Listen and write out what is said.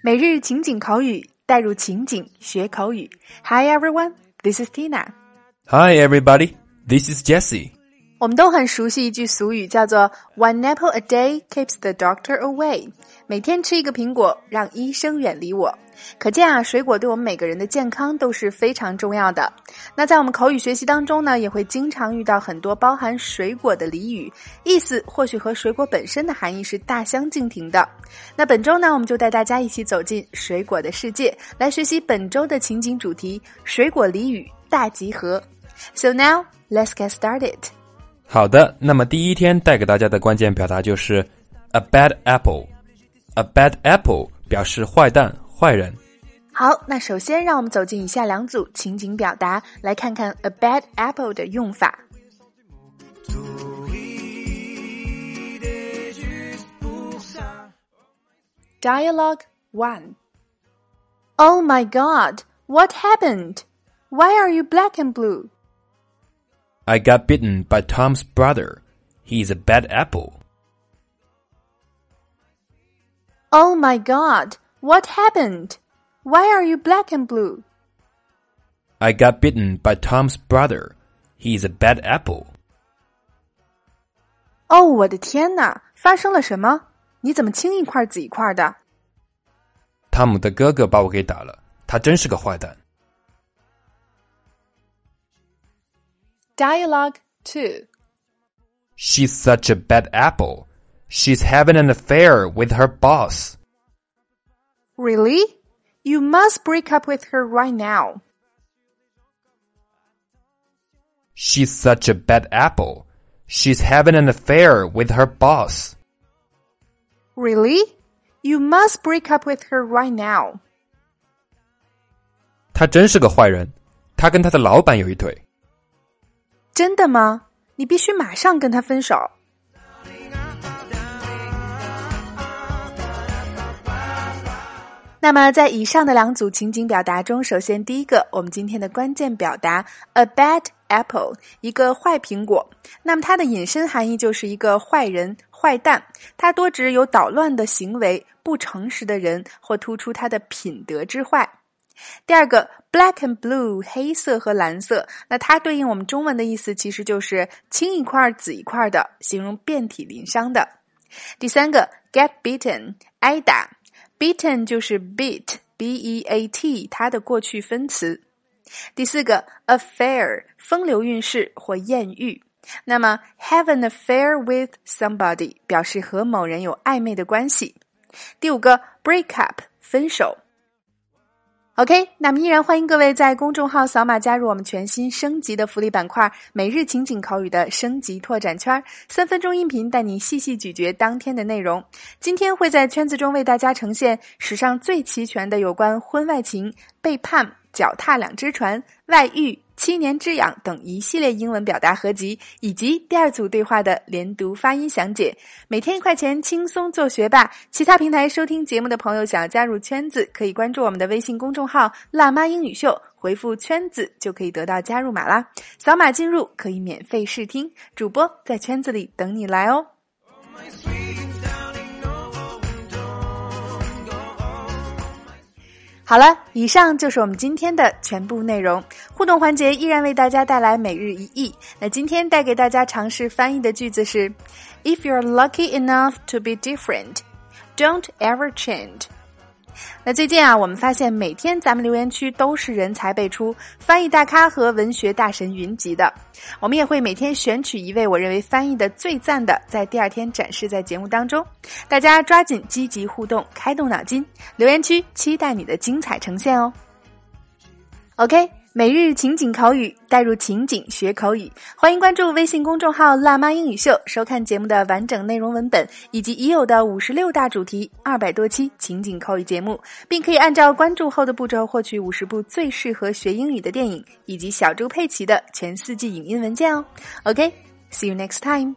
每日情景口语，带入情景学口语。Hi everyone, this is Tina. Hi everybody, this is Jessie. 我们都很熟悉一句俗语，叫做 “One apple a day keeps the doctor away”。每天吃一个苹果，让医生远离我。可见啊，水果对我们每个人的健康都是非常重要的。那在我们口语学习当中呢，也会经常遇到很多包含水果的俚语，意思或许和水果本身的含义是大相径庭的。那本周呢，我们就带大家一起走进水果的世界，来学习本周的情景主题——水果俚语大集合。So now let's get started. 好的，那么第一天带给大家的关键表达就是 a bad apple。a bad apple 表示坏蛋、坏人。好，那首先让我们走进以下两组情景表达，来看看 a bad apple 的用法。Dialogue one. Oh my God! What happened? Why are you black and blue? I got bitten by Tom's brother. He's a bad apple. Oh my God! What happened? Why are you black and blue? I got bitten by Tom's brother. He's a bad apple. 哦，我的天哪！发生了什么？你怎么青一块紫一块的？汤姆的哥哥把我给打了，他真是个坏蛋。Dialogue 2 She's such a bad apple. She's having an affair with her boss. Really? You must break up with her right now. She's such a bad apple. She's having an affair with her boss. Really? You must break up with her right now. 他真是个坏人，他跟他的老板有一腿。真的吗？你必须马上跟他分手。 那么，在以上的两组情景表达中，首先第一个，我们今天的关键表达 a bad apple，一个坏苹果。那么它的引申含义就是一个坏人、坏蛋，它多指有捣乱的行为、不诚实的人，或突出他的品德之坏。第二个，black and blue，黑色和蓝色，那它对应我们中文的意思其实就是青一块紫一块的，形容遍体鳞伤的。第三个，get beaten，挨打 Beaten 就是 beat，b e a t，它的过去分词。第四个，affair，风流韵事或艳遇。那么，have an affair with somebody 表示和某人有暧昧的关系。第五个，break up，分手。OK，那么依然欢迎各位在公众号扫码加入我们全新升级的福利板块——每日情景口语的升级拓展圈，三分钟音频带你细细咀嚼当天的内容。今天会在圈子中为大家呈现史上最齐全的有关婚外情、背叛、脚踏两只船、外遇。七年之痒等一系列英文表达合集，以及第二组对话的连读发音详解。每天一块钱，轻松做学霸。其他平台收听节目的朋友，想要加入圈子，可以关注我们的微信公众号“辣妈英语秀”，回复“圈子”就可以得到加入码啦。扫码进入可以免费试听，主播在圈子里等你来哦。好了，以上就是我们今天的全部内容。互动环节依然为大家带来每日一译。那今天带给大家尝试翻译的句子是：If you're lucky enough to be different, don't ever change. 那最近啊，我们发现每天咱们留言区都是人才辈出、翻译大咖和文学大神云集的。我们也会每天选取一位我认为翻译的最赞的，在第二天展示在节目当中。大家抓紧积极互动，开动脑筋，留言区期待你的精彩呈现哦。OK。每日情景口语，带入情景学口语。欢迎关注微信公众号“辣妈英语秀”，收看节目的完整内容文本，以及已有的五十六大主题、二百多期情景口语节目，并可以按照关注后的步骤获取五十部最适合学英语的电影，以及小猪佩奇的全四季影音文件哦。OK，see you next time。